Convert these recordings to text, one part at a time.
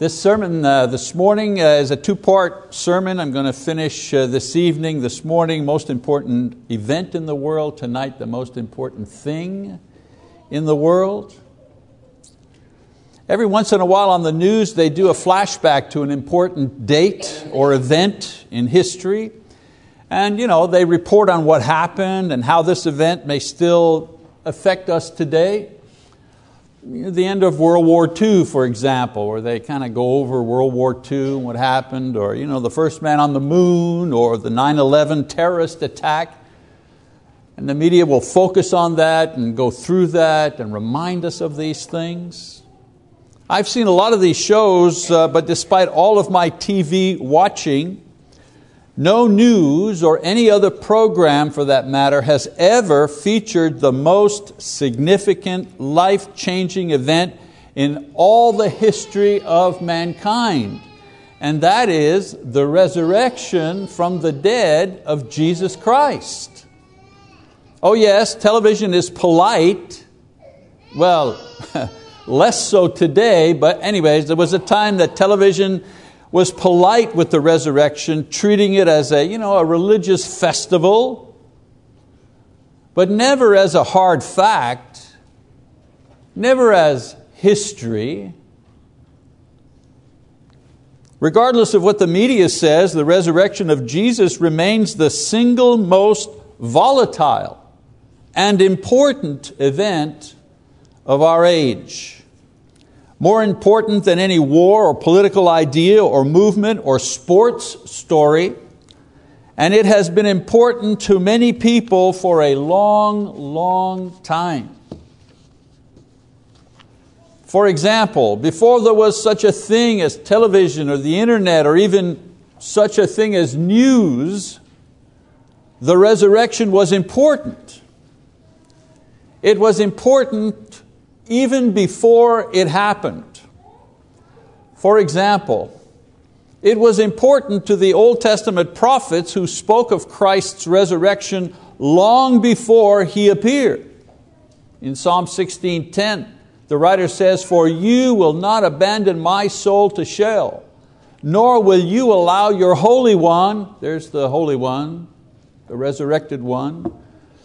This sermon uh, this morning uh, is a two part sermon. I'm going to finish uh, this evening, this morning, most important event in the world, tonight, the most important thing in the world. Every once in a while on the news, they do a flashback to an important date or event in history. And you know, they report on what happened and how this event may still affect us today the end of World War II, for example, where they kind of go over World War II and what happened, or you know, the first man on the moon, or the 9 11 terrorist attack. And the media will focus on that and go through that and remind us of these things. I've seen a lot of these shows, uh, but despite all of my TV watching, no news or any other program for that matter has ever featured the most significant, life changing event in all the history of mankind, and that is the resurrection from the dead of Jesus Christ. Oh, yes, television is polite. Well, less so today, but, anyways, there was a time that television was polite with the resurrection, treating it as a, you know, a religious festival, but never as a hard fact, never as history. Regardless of what the media says, the resurrection of Jesus remains the single most volatile and important event of our age more important than any war or political idea or movement or sports story, and it has been important to many people for a long, long time. For example, before there was such a thing as television or the internet or even such a thing as news, the resurrection was important. It was important even before it happened. For example, it was important to the Old Testament prophets who spoke of Christ's resurrection long before He appeared. In Psalm 16:10, the writer says, For you will not abandon my soul to Sheol, nor will you allow your Holy One, there's the Holy One, the resurrected one,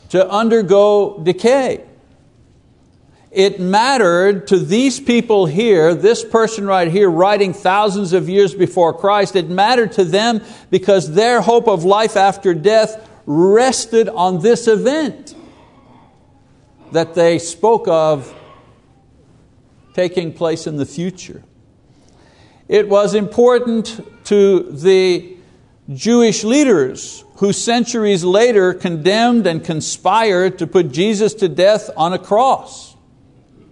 to undergo decay it mattered to these people here, this person right here writing thousands of years before Christ, it mattered to them because their hope of life after death rested on this event that they spoke of taking place in the future. It was important to the Jewish leaders who centuries later condemned and conspired to put Jesus to death on a cross.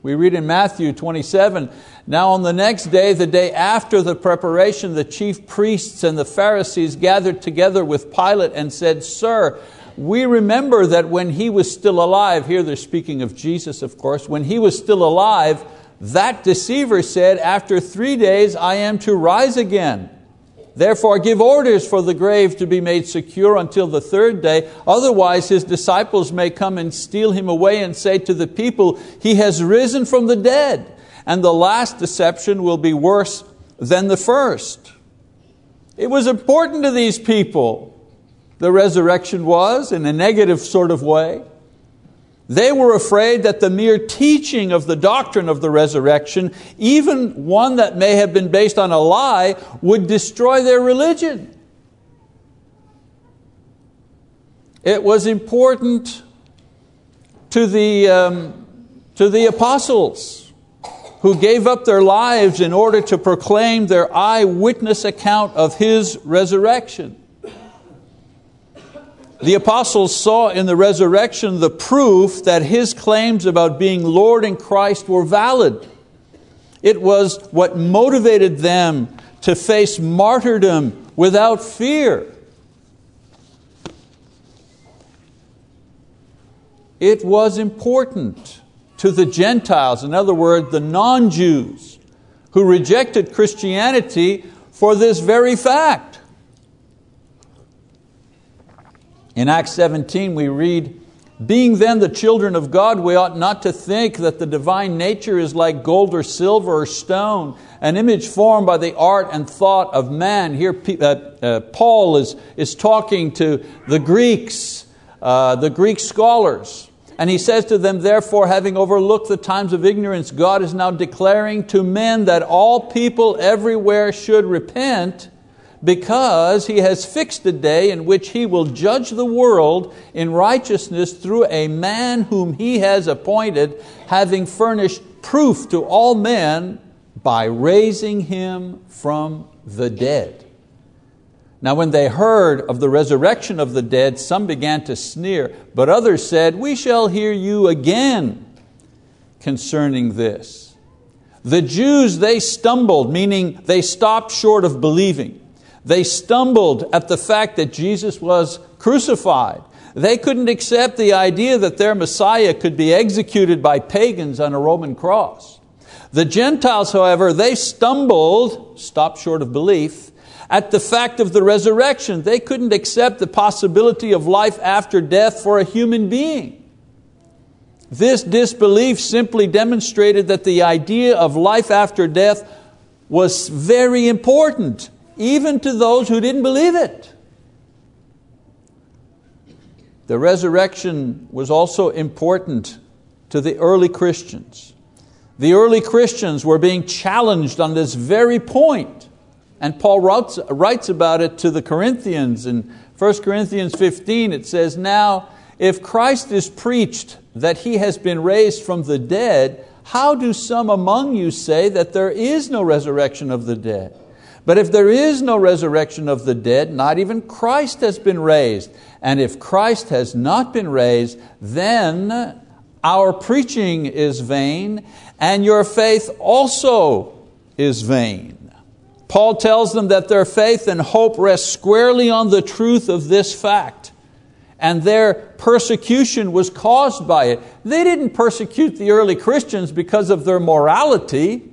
We read in Matthew 27, now on the next day, the day after the preparation, the chief priests and the Pharisees gathered together with Pilate and said, Sir, we remember that when he was still alive, here they're speaking of Jesus, of course, when he was still alive, that deceiver said, After three days I am to rise again. Therefore, give orders for the grave to be made secure until the third day. Otherwise, his disciples may come and steal him away and say to the people, He has risen from the dead. And the last deception will be worse than the first. It was important to these people, the resurrection was, in a negative sort of way. They were afraid that the mere teaching of the doctrine of the resurrection, even one that may have been based on a lie, would destroy their religion. It was important to the, um, to the apostles who gave up their lives in order to proclaim their eyewitness account of His resurrection. The apostles saw in the resurrection the proof that his claims about being Lord in Christ were valid. It was what motivated them to face martyrdom without fear. It was important to the Gentiles, in other words, the non Jews, who rejected Christianity for this very fact. In Acts 17, we read, Being then the children of God, we ought not to think that the divine nature is like gold or silver or stone, an image formed by the art and thought of man. Here, uh, uh, Paul is, is talking to the Greeks, uh, the Greek scholars. And he says to them, Therefore, having overlooked the times of ignorance, God is now declaring to men that all people everywhere should repent because he has fixed a day in which he will judge the world in righteousness through a man whom he has appointed, having furnished proof to all men by raising him from the dead. Now, when they heard of the resurrection of the dead, some began to sneer, but others said, We shall hear you again concerning this. The Jews, they stumbled, meaning they stopped short of believing. They stumbled at the fact that Jesus was crucified. They couldn't accept the idea that their Messiah could be executed by pagans on a Roman cross. The Gentiles, however, they stumbled, stopped short of belief, at the fact of the resurrection. They couldn't accept the possibility of life after death for a human being. This disbelief simply demonstrated that the idea of life after death was very important even to those who didn't believe it. The resurrection was also important to the early Christians. The early Christians were being challenged on this very. And Paul writes, writes about it to the Corinthians. In 1 Corinthians 15 it says, Now if Christ is preached that He has been raised from the dead, how do some among you say that there is no resurrection of the dead? But if there is no resurrection of the dead, not even Christ has been raised. And if Christ has not been raised, then our preaching is vain, and your faith also is vain. Paul tells them that their faith and hope rest squarely on the truth of this fact, and their persecution was caused by it. They didn't persecute the early Christians because of their morality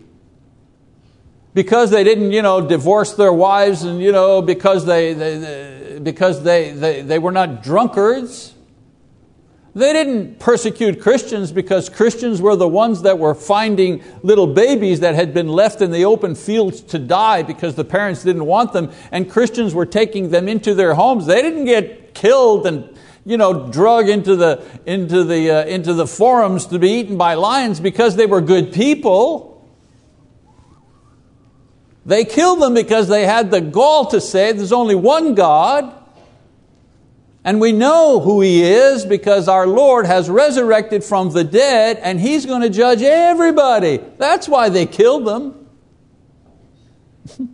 because they didn't you know, divorce their wives and you know, because, they, they, they because they, they, they were not drunkards. They didn't persecute Christians because Christians were the ones that were finding little babies that had been left in the open fields to die because the parents didn't want them, and Christians were taking them into their homes. They didn't get killed and you know, drug into the, into, the, uh, into the forums to be eaten by lions because they were good people. They killed them because they had the gall to say there's only one God, and we know who He is because our Lord has resurrected from the dead and He's going to judge everybody. That's why they killed them.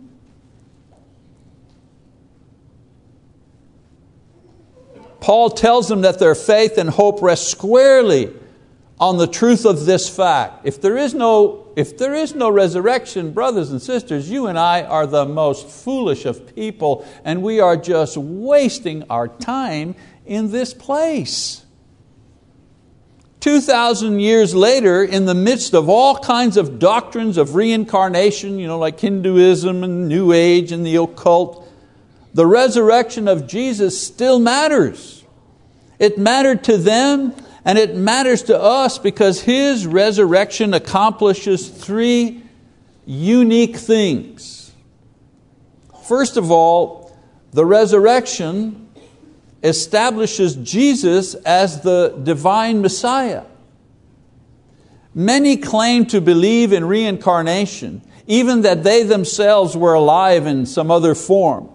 Paul tells them that their faith and hope rest squarely on the truth of this fact. If there is no, if there is no resurrection, brothers and sisters, you and I are the most foolish of people, and we are just wasting our time in this place. 2,000 years later, in the midst of all kinds of doctrines of reincarnation, you know, like Hinduism and New Age and the occult, the resurrection of Jesus still matters. It mattered to them and it matters to us because His resurrection accomplishes three unique things. First of all, the resurrection establishes Jesus as the divine Messiah. Many claim to believe in reincarnation, even that they themselves were alive in some other form.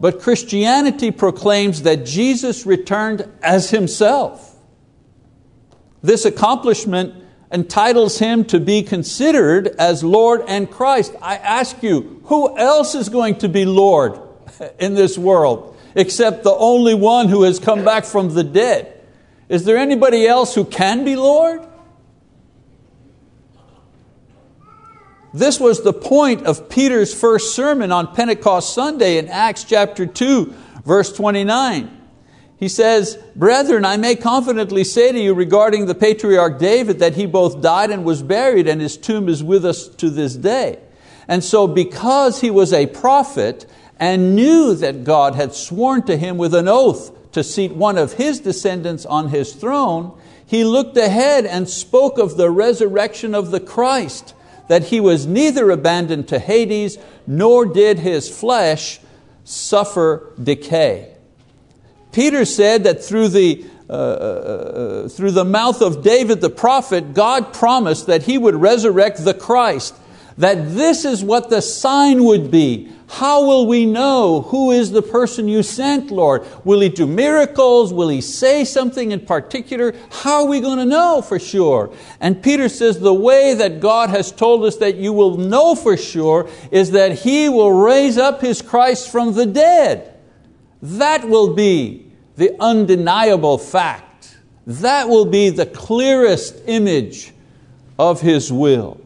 But Christianity proclaims that Jesus returned as Himself. This accomplishment entitles him to be considered as Lord and Christ. I ask you, who else is going to be Lord in this world except the only one who has come back from the dead? Is there anybody else who can be Lord? This was the point of Peter's first sermon on Pentecost Sunday in Acts chapter 2, verse 29. He says, Brethren, I may confidently say to you regarding the patriarch David that he both died and was buried, and his tomb is with us to this day. And so, because he was a prophet and knew that God had sworn to him with an oath to seat one of his descendants on his throne, he looked ahead and spoke of the resurrection of the Christ, that he was neither abandoned to Hades, nor did his flesh suffer decay. Peter said that through the, uh, uh, uh, through the mouth of David the prophet, God promised that He would resurrect the Christ, that this is what the sign would be. How will we know who is the person you sent, Lord? Will He do miracles? Will He say something in particular? How are we going to know for sure? And Peter says the way that God has told us that you will know for sure is that He will raise up His Christ from the dead. That will be the undeniable fact. That will be the clearest image of His will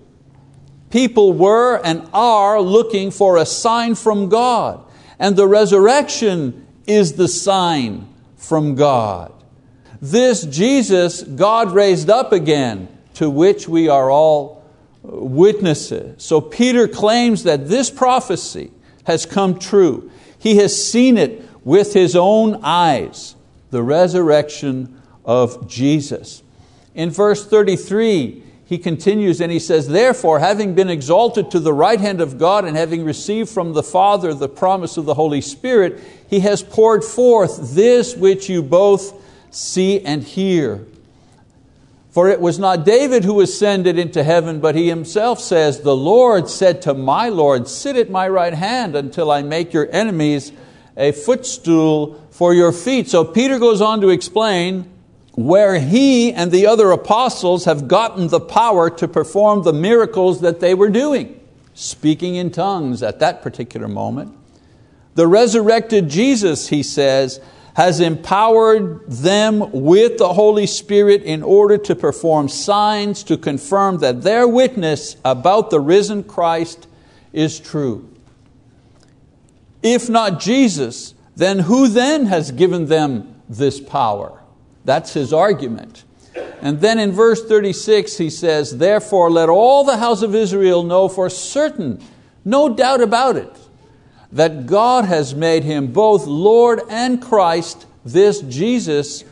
people were and are looking for a sign from God. And the resurrection is the sign from God. This Jesus, God raised up again, to which we are all witnesses. So Peter claims that this prophecy has come true. He has seen it with his own eyes, the resurrection of Jesus. In verse 33, he continues and he says, Therefore, having been exalted to the right hand of God and having received from the Father the promise of the Holy Spirit, He has poured forth this which you both see and hear. For it was not David who ascended into heaven, but he himself says, The Lord said to my Lord, Sit at my right hand until I make your enemies a footstool for your feet. So Peter goes on to explain where he and the other apostles have gotten the power to perform the miracles that they were doing, speaking in tongues at that particular moment. The resurrected Jesus, he says, has empowered them with the Holy Spirit in order to perform signs to confirm that their witness about the risen Christ is true. If not Jesus, then who then has given them this power? That's his argument. And then in verse 36 he says, Therefore let all the house of Israel know for certain, no doubt about it, that God has made him both Lord and Christ, this Jesus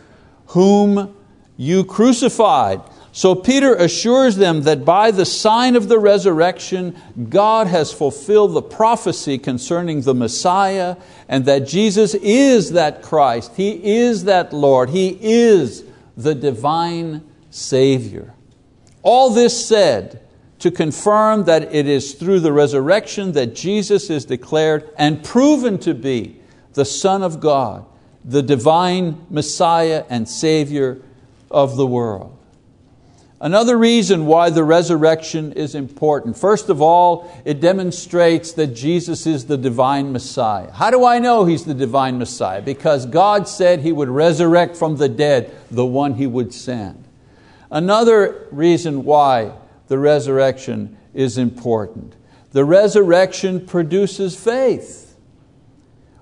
whom you crucified. So Peter assures them that by the sign of the resurrection, God has fulfilled the prophecy concerning the Messiah and that Jesus is that Christ, He is that Lord, He is the divine Savior. All this said to confirm that it is through the resurrection that Jesus is declared and proven to be the Son of God, the divine Messiah and Savior of the world. Another reason why the resurrection is important. First of all, it demonstrates that Jesus is the divine Messiah. How do I know He's the divine Messiah? Because God said He would resurrect from the dead the one He would send. Another reason why the resurrection is important. The resurrection produces faith.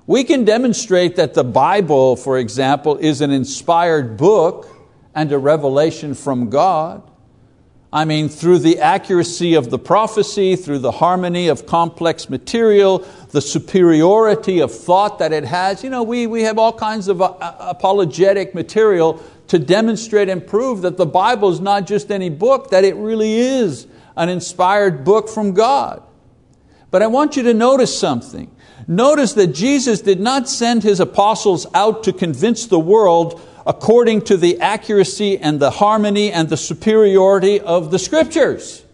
We can demonstrate that the Bible, for example, is an inspired book and a revelation from God. I mean, through the accuracy of the prophecy, through the harmony of complex material, the superiority of thought that it has. You know, we, we have all kinds of uh, apologetic material to demonstrate and prove that the Bible is not just any book, that it really is an inspired book from God. But I want you to notice something. Notice that Jesus did not send His apostles out to convince the world according to the accuracy and the harmony and the superiority of the scriptures.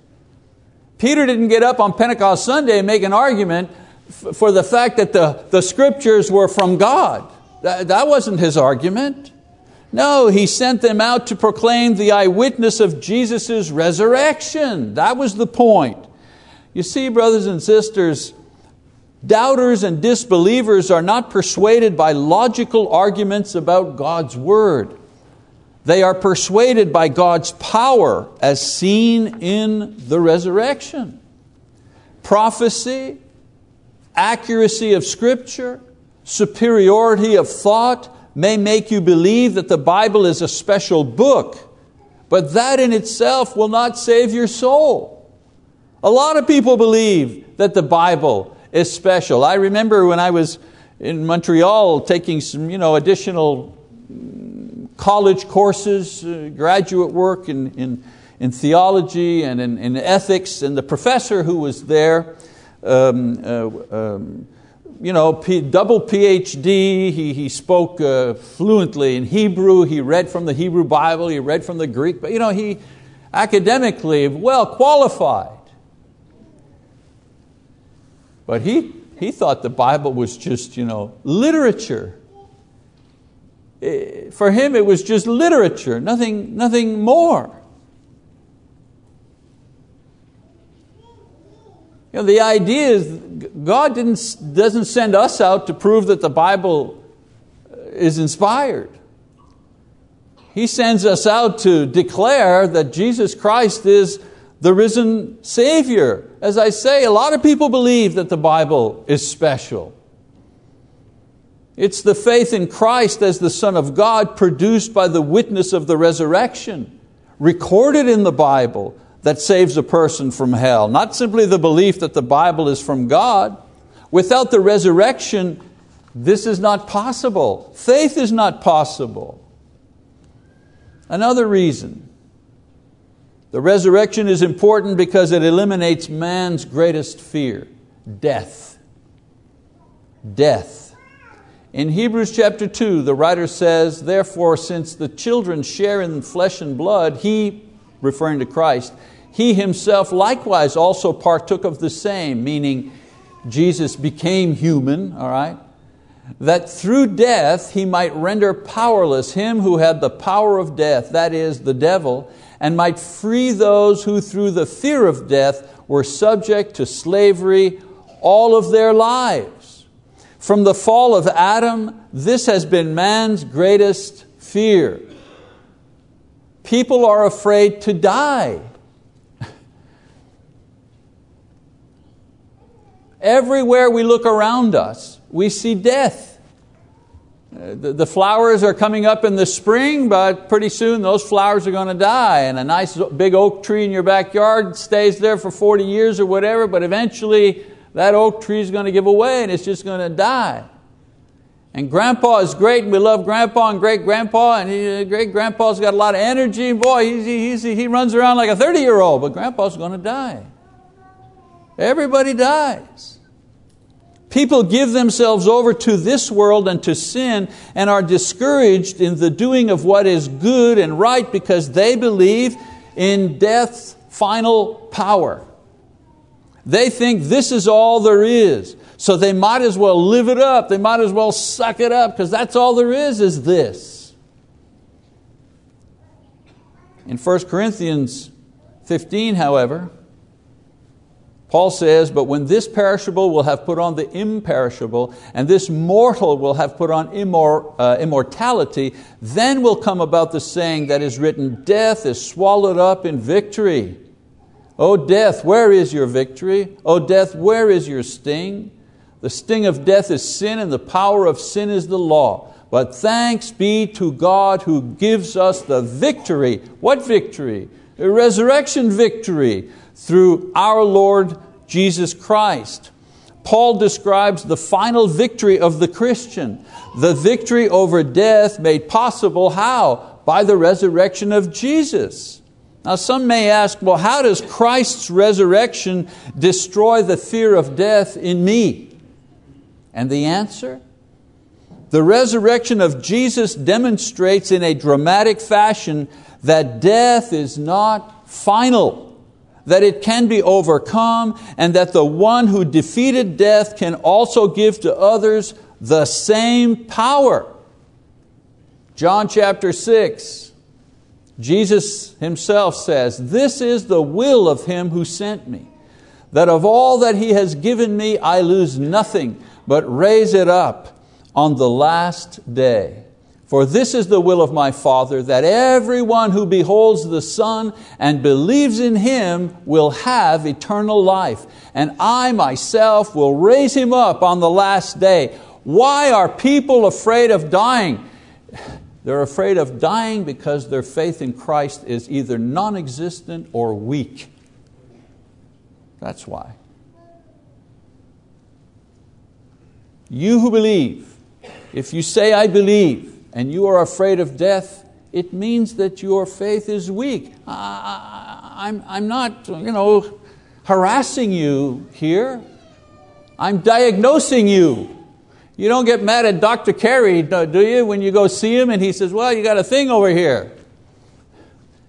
Peter didn't get up on Pentecost Sunday and make an argument for the fact that the, the scriptures were from God. That, that wasn't his argument. No, he sent them out to proclaim the eyewitness of Jesus' resurrection. That was the point. You see, brothers and sisters, Doubters and disbelievers are not persuaded by logical arguments about God's Word. They are persuaded by God's power as seen in the resurrection. Prophecy, accuracy of Scripture, superiority of thought may make you believe that the Bible is a special book, but that in itself will not save your soul. A lot of people believe that the Bible is special. I remember when I was in Montreal taking some you know, additional college courses, uh, graduate work in, in, in theology and in, in, ethics, and the professor who was there, um, uh, um, you know, P, double PhD, he, he spoke uh, fluently in Hebrew, he read from the Hebrew Bible, he read from the Greek, but you know, he academically well qualified. But he, he thought the Bible was just you know, literature. Eh, for him it was just literature, nothing, nothing more. You know, the idea is God didn't, doesn't send us out to prove that the Bible is inspired. He sends us out to declare that Jesus Christ is the risen Savior. As I say, a lot of people believe that the Bible is special. It's the faith in Christ as the Son of God produced by the witness of the resurrection, recorded in the Bible, that saves a person from hell. Not simply the belief that the Bible is from God. Without the resurrection, this is not possible. Faith is not possible. Another reason the resurrection is important because it eliminates man's greatest fear death. Death. In Hebrews chapter 2, the writer says, Therefore, since the children share in flesh and blood, he, referring to Christ, he himself likewise also partook of the same, meaning Jesus became human, all right? That through death he might render powerless him who had the power of death, that is, the devil, and might free those who through the fear of death were subject to slavery all of their lives. From the fall of Adam, this has been man's greatest fear. People are afraid to die. Everywhere we look around us, we see death. The, flowers are coming up in the spring, but pretty soon those flowers are going to die. And a nice big oak tree in your backyard stays there for 40 years or whatever, but eventually that oak tree is going to give away and it's just going to die. And grandpa is great, and we love grandpa and great grandpa, and he, great grandpa's got a lot of energy. Boy, he's, he's, he runs around like a 30 year old, but grandpa's going to die. Everybody dies. People give themselves over to this world and to sin and are discouraged in the doing of what is good and right because they believe in death's final power. They think this is all there is. So they might as well live it up. They might as well suck it up because that's all there is, is this. In 1 Corinthians 15, however, Paul says, But when this perishable will have put on the imperishable, and this mortal will have put on immor, uh, immortality, then will come about the saying that is written, Death is swallowed up in victory. O death, where is your victory? O death, where is your sting? The sting of death is sin, and the power of sin is the law. But thanks be to God who gives us the victory. What victory? A resurrection victory through our Lord Jesus Christ. Paul describes the final victory of the Christian, the victory over death made possible how? By the resurrection of Jesus. Now, some may ask, well, how does Christ's resurrection destroy the fear of death in me? And the answer? The resurrection of Jesus demonstrates in a dramatic fashion that death is not final, that it can be overcome, and that the one who defeated death can also give to others the same power. John chapter 6, Jesus himself says, This is the will of him who sent me, that of all that he has given me I lose nothing, but raise it up on the last day. For this is the will of my Father, that everyone who beholds the Son and believes in Him will have eternal life, and I myself will raise him up on the last day. Why are people afraid of dying? They're afraid of dying because their faith in Christ is either non existent or weak. That's why. You who believe, if you say, I believe, and you are afraid of death, it means that your faith is weak. I, I'm, I'm not you know, harassing you here. I'm diagnosing you. You don't get mad at Dr. Carey, do you, when you go see him and he says, Well, you got a thing over here.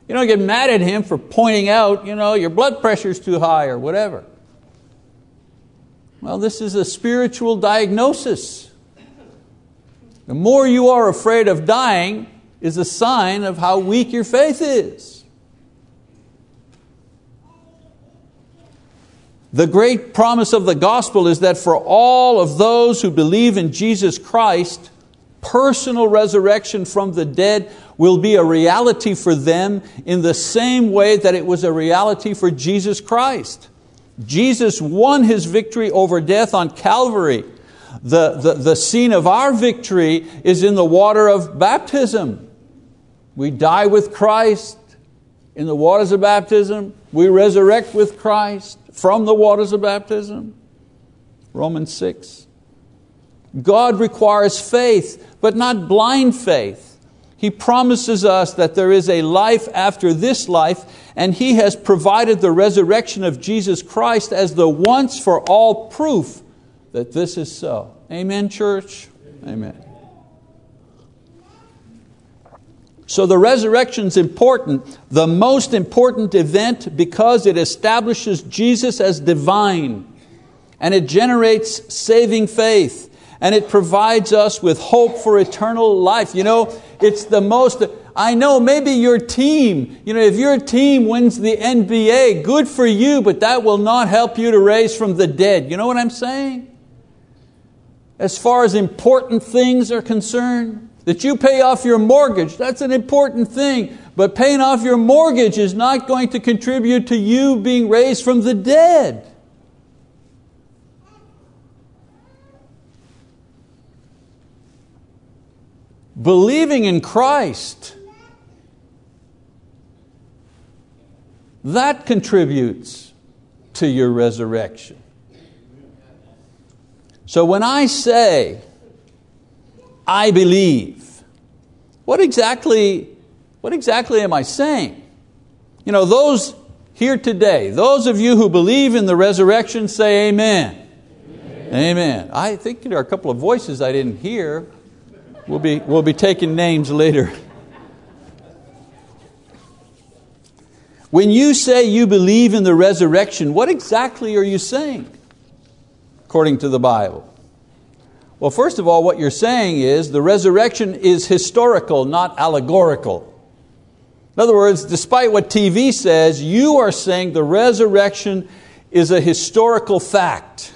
You don't get mad at him for pointing out, you know, your blood pressure's too high or whatever. Well, this is a spiritual diagnosis. The more you are afraid of dying is a sign of how weak your faith is. The great promise of the gospel is that for all of those who believe in Jesus Christ, personal resurrection from the dead will be a reality for them in the same way that it was a reality for Jesus Christ. Jesus won His victory over death on Calvary. The, the, the scene of our victory is in the water of baptism. We die with Christ in the waters of baptism. We resurrect with Christ from the waters of baptism. Romans 6. God requires faith, but not blind faith. He promises us that there is a life after this life, and He has provided the resurrection of Jesus Christ as the once for all proof that this is so. Amen, church? Amen. So the resurrection is important, the most important event because it establishes Jesus as divine and it generates saving faith and it provides us with hope for eternal life. You know, it's the most, I know maybe your team, you know, if your team wins the NBA, good for you, but that will not help you to raise from the dead. You know what I'm saying? As far as important things are concerned, that you pay off your mortgage, that's an important thing. But paying off your mortgage is not going to contribute to you being raised from the dead. Believing in Christ, that contributes to your resurrection. So when I say, I believe. What exactly, what exactly am I saying? You know, those here today, those of you who believe in the resurrection say amen. Amen. amen. I think there are a couple of voices I didn't hear. We'll be, we'll be taking names later. When you say you believe in the resurrection, what exactly are you saying according to the Bible? Well, first of all, what you're saying is the resurrection is historical, not allegorical. In other words, despite what TV says, you are saying the resurrection is a historical fact.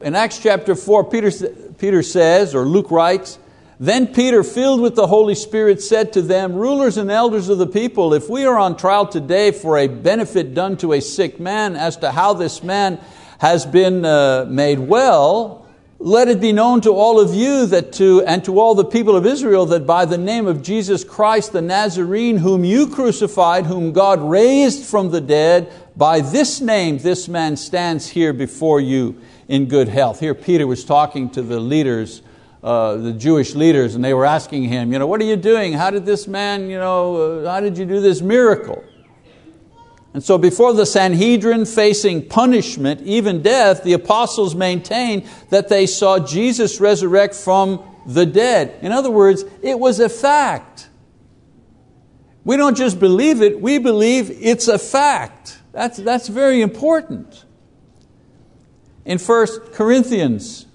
In Acts chapter 4, Peter, Peter says, or Luke writes, Then Peter, filled with the Holy Spirit, said to them, Rulers and elders of the people, if we are on trial today for a benefit done to a sick man as to how this man has been uh, made well, let it be known to all of you that to, and to all the people of Israel that by the name of Jesus Christ the Nazarene, whom you crucified, whom God raised from the dead, by this name this man stands here before you in good health. Here Peter was talking to the leaders, uh, the Jewish leaders, and they were asking him, you know, what are you doing? How did this man, you know, uh, how did you do this miracle? And so before the Sanhedrin facing punishment, even death, the apostles maintained that they saw Jesus resurrect from the dead. In other words, it was a fact. We don't just believe it, we believe it's a fact. That's, that's very important. In 1 Corinthians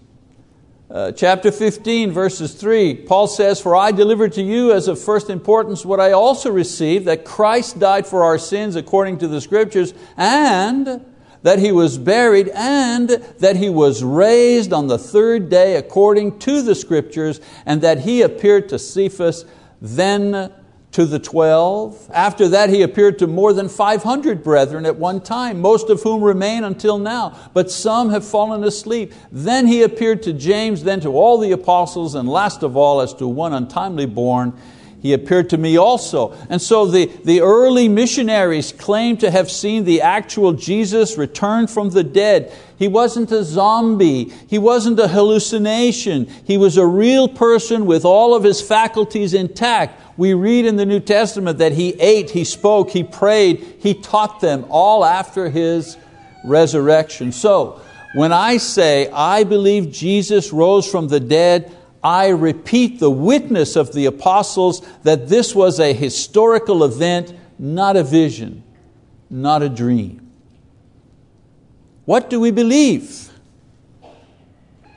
uh, chapter 15, verses 3, Paul says, For I delivered to you as of first importance what I also received, that Christ died for our sins according to the Scriptures, and that He was buried, and that He was raised on the third day according to the Scriptures, and that He appeared to Cephas, then to the twelve. After that, he appeared to more than 500 brethren at one time, most of whom remain until now, but some have fallen asleep. Then he appeared to James, then to all the apostles, and last of all, as to one untimely born, He appeared to me also. And so the, the early missionaries claimed to have seen the actual Jesus return from the dead. He wasn't a zombie. He wasn't a hallucination. He was a real person with all of his faculties intact. We read in the New Testament that He ate, He spoke, He prayed, He taught them, all after His resurrection. So, when I say, I believe Jesus rose from the dead, I repeat the witness of the apostles that this was a historical event, not a vision, not a dream. What do we believe?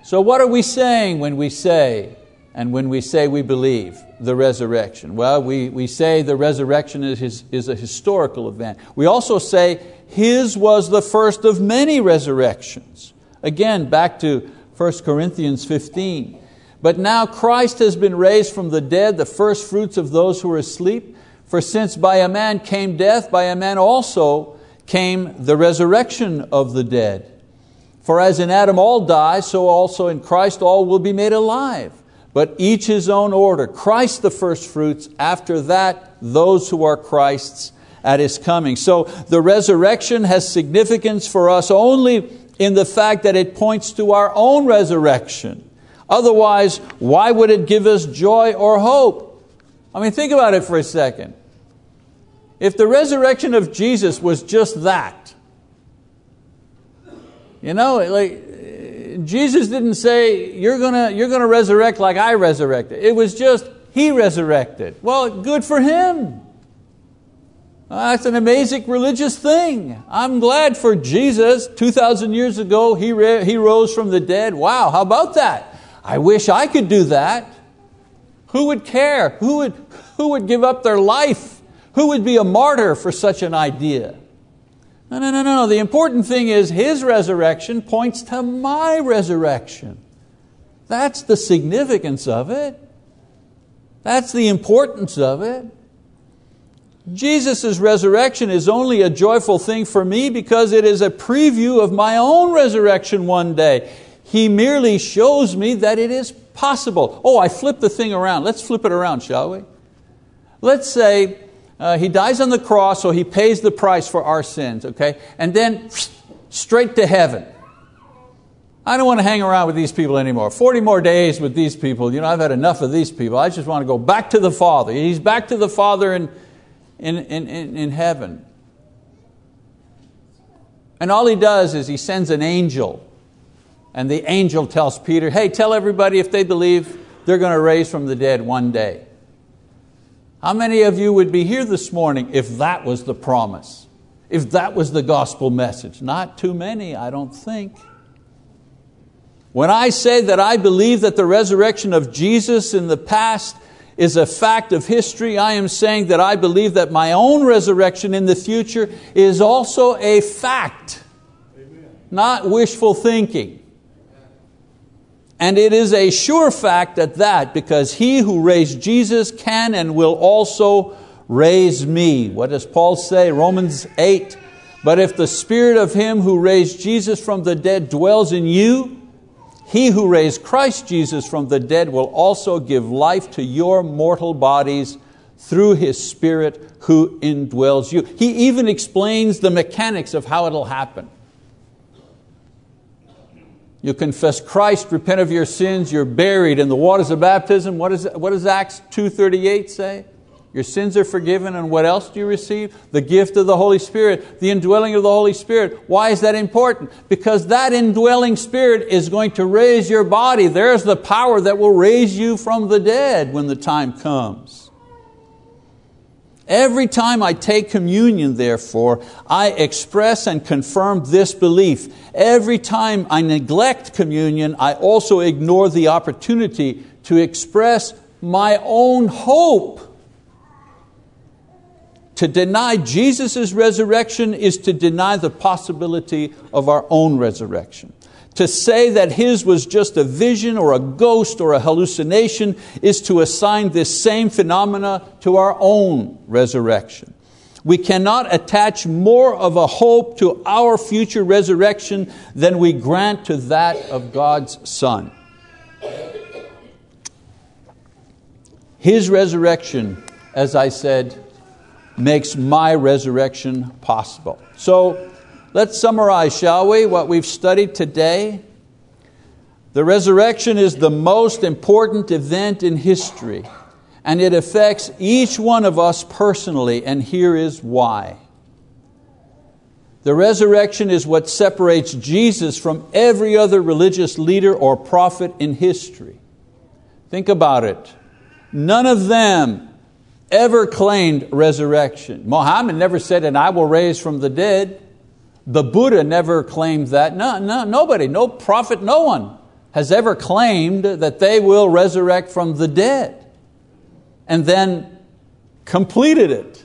So, what are we saying when we say, and when we say we believe the resurrection? Well, we, we say the resurrection is, is a historical event. We also say His was the first of many resurrections. Again, back to 1 Corinthians 15. But now Christ has been raised from the dead, the first fruits of those who are asleep. For since by a man came death, by a man also came the resurrection of the dead. For as in Adam all die, so also in Christ all will be made alive. But each his own order. Christ the first fruits, after that, those who are Christ's at His coming. So the resurrection has significance for us only in the fact that it points to our own resurrection. Otherwise, why would it give us joy or hope? I mean, think about it for a second. If the resurrection of Jesus was just that, you know, like Jesus didn't say, you're gonna, you're gonna resurrect like I resurrected. It was just, He resurrected. Well, good for Him. That's an amazing religious thing. I'm glad for Jesus. 2,000 years ago, he, he rose from the dead. Wow, how about that? I wish I could do that. Who would care? Who would, who would give up their life? Who would be a martyr for such an idea? No, no, no, no. The important thing is His resurrection points to my resurrection. That's the significance of it. That's the importance of it. Jesus' resurrection is only a joyful thing for me because it is a preview of my own resurrection one day. He merely shows me that it is possible. Oh, I flip the thing around. Let's flip it around, shall we? Let's say uh, He dies on the cross, so He pays the price for our sins, okay? And then straight to heaven. I don't want to hang around with these people anymore. 40 more days with these people. You know, I've had enough of these people. I just want to go back to the Father. He's back to the Father in, in, in, in heaven. And all he does is he sends an angel and the angel tells Peter, hey, tell everybody if they believe they're going to raise from the dead one day. How many of you would be here this morning if that was the promise? If that was the gospel message? Not too many, I don't think. When I say that I believe that the resurrection of Jesus in the past is a fact of history, I am saying that I believe that my own resurrection in the future is also a fact, Amen. not wishful thinking. And it is a sure fact at that, because he who raised Jesus can and will also raise me. What does Paul say? Romans 8. But if the spirit of him who raised Jesus from the dead dwells in you, he who raised Christ Jesus from the dead will also give life to your mortal bodies through His Spirit who indwells you. He even explains the mechanics of how it'll happen. You confess Christ, repent of your sins, you're buried in the waters of baptism. What, is, what does Acts 2.38 say? Your sins are forgiven, and what else do you receive? The gift of the Holy Spirit, the indwelling of the Holy Spirit. Why is that important? Because that indwelling Spirit is going to raise your body. There's the power that will raise you from the dead when the time comes. Every time I take communion, therefore, I express and confirm this belief. Every time I neglect communion, I also ignore the opportunity to express my own hope. To deny Jesus' resurrection is to deny the possibility of our own resurrection. To say that his was just a vision or a ghost or a hallucination is to assign this same phenomena to our own resurrection. We cannot attach more of a hope to our future resurrection than we grant to that of God's Son. His resurrection, as I said, makes my resurrection possible. So let's summarize, shall we, what we've studied today. The resurrection is the most important event in history, and it affects each one of us personally, and here is why. The resurrection is what separates Jesus from every other religious leader or prophet in history. Think about it. None of them ever claimed resurrection. Mohammed never said, and I will raise from the dead. The Buddha never claimed that. No, no, nobody, no prophet, no one has ever claimed that they will resurrect from the dead and then completed it.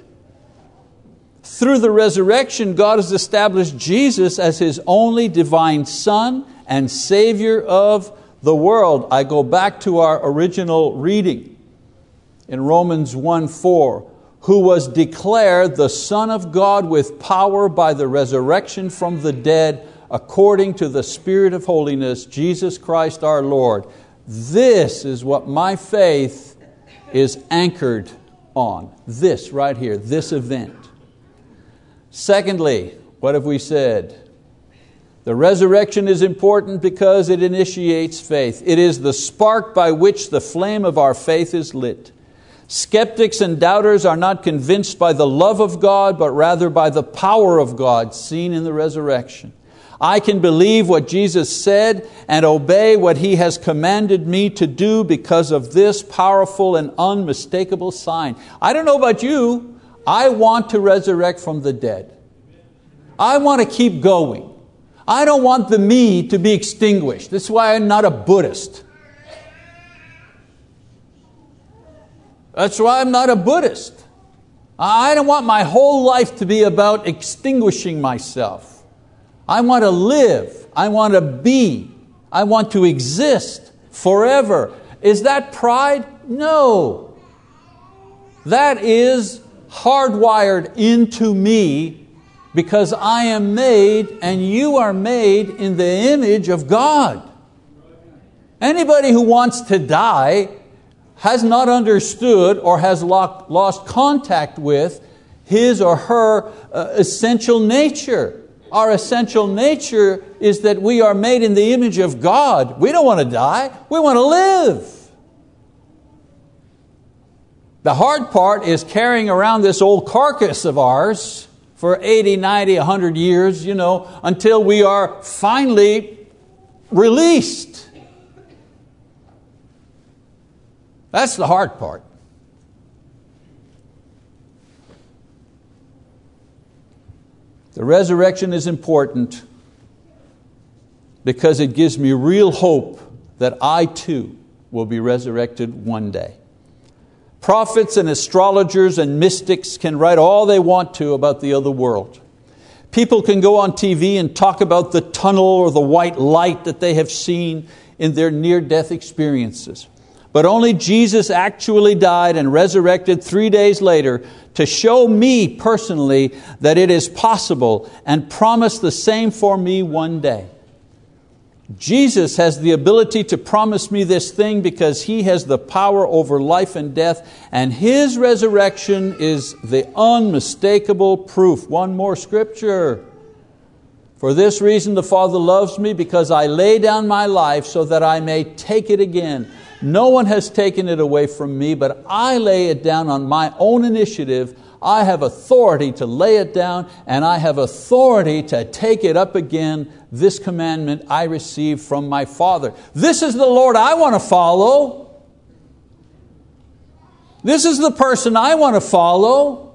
Through the resurrection, God has established Jesus as His only divine Son and Savior of the world. I go back to our original reading in Romans 1 4, who was declared the Son of God with power by the resurrection from the dead according to the Spirit of holiness, Jesus Christ our Lord. This is what my faith is anchored on. This right here, this event. Secondly, what have we said? The resurrection is important because it initiates faith. It is the spark by which the flame of our faith is lit. Skeptics and doubters are not convinced by the love of God, but rather by the power of God seen in the resurrection. I can believe what Jesus said and obey what He has commanded me to do because of this powerful and unmistakable sign. I don't know about you, I want to resurrect from the dead. I want to keep going. I don't want the me to be extinguished. That's why I'm not a Buddhist. That's why I'm not a Buddhist. I don't want my whole life to be about extinguishing myself. I want to live. I want to be. I want to exist forever. Is that pride? No. That is hardwired into me because I am made and you are made in the image of God. Anybody who wants to die has not understood or has lost contact with his or her uh, essential nature. Our essential nature is that we are made in the image of God. We don't want to die, we want to live. The hard part is carrying around this old carcass of ours for 80, 90, 100 years, you know, until we are finally released. That's the hard part. The resurrection is important because it gives me real hope that I too will be resurrected one day. Prophets and astrologers and mystics can write all they want to about the other world. People can go on TV and talk about the tunnel or the white light that they have seen in their near death experiences. But only Jesus actually died and resurrected three days later to show me personally that it is possible and promise the same for me one day. Jesus has the ability to promise me this thing because He has the power over life and death, and His resurrection is the unmistakable proof. One more scripture. For this reason the Father loves me because I lay down my life so that I may take it again. No one has taken it away from me, but I lay it down on my own initiative. I have authority to lay it down, and I have authority to take it up again. This commandment I received from my Father. This is the Lord I want to follow. This is the person I want to follow.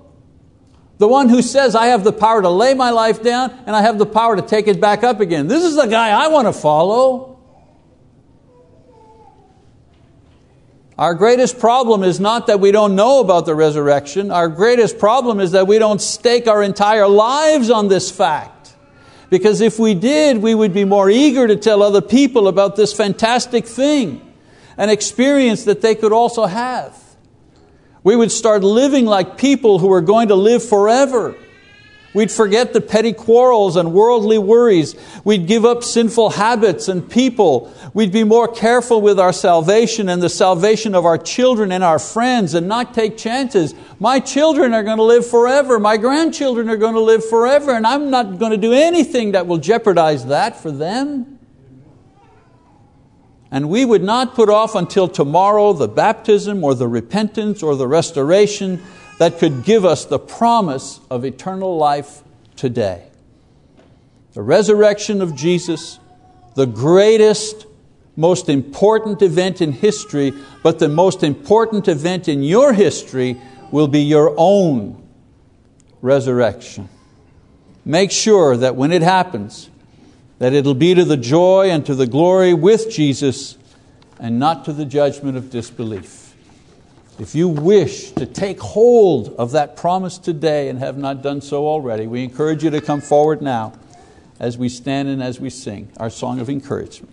The one who says, I have the power to lay my life down and I have the power to take it back up again. This is the guy I want to follow. Our greatest problem is not that we don't know about the resurrection. Our greatest problem is that we don't stake our entire lives on this fact. Because if we did, we would be more eager to tell other people about this fantastic thing, an experience that they could also have. We would start living like people who are going to live forever. We'd forget the petty quarrels and worldly worries. We'd give up sinful habits and people. We'd be more careful with our salvation and the salvation of our children and our friends and not take chances. My children are going to live forever. My grandchildren are going to live forever, and I'm not going to do anything that will jeopardize that for them. And we would not put off until tomorrow the baptism or the repentance or the restoration that could give us the promise of eternal life today. The resurrection of Jesus, the greatest, most important event in history, but the most important event in your history will be your own resurrection. Make sure that when it happens, that it'll be to the joy and to the glory with Jesus and not to the judgment of disbelief. If you wish to take hold of that promise today and have not done so already, we encourage you to come forward now as we stand and as we sing our song of encouragement.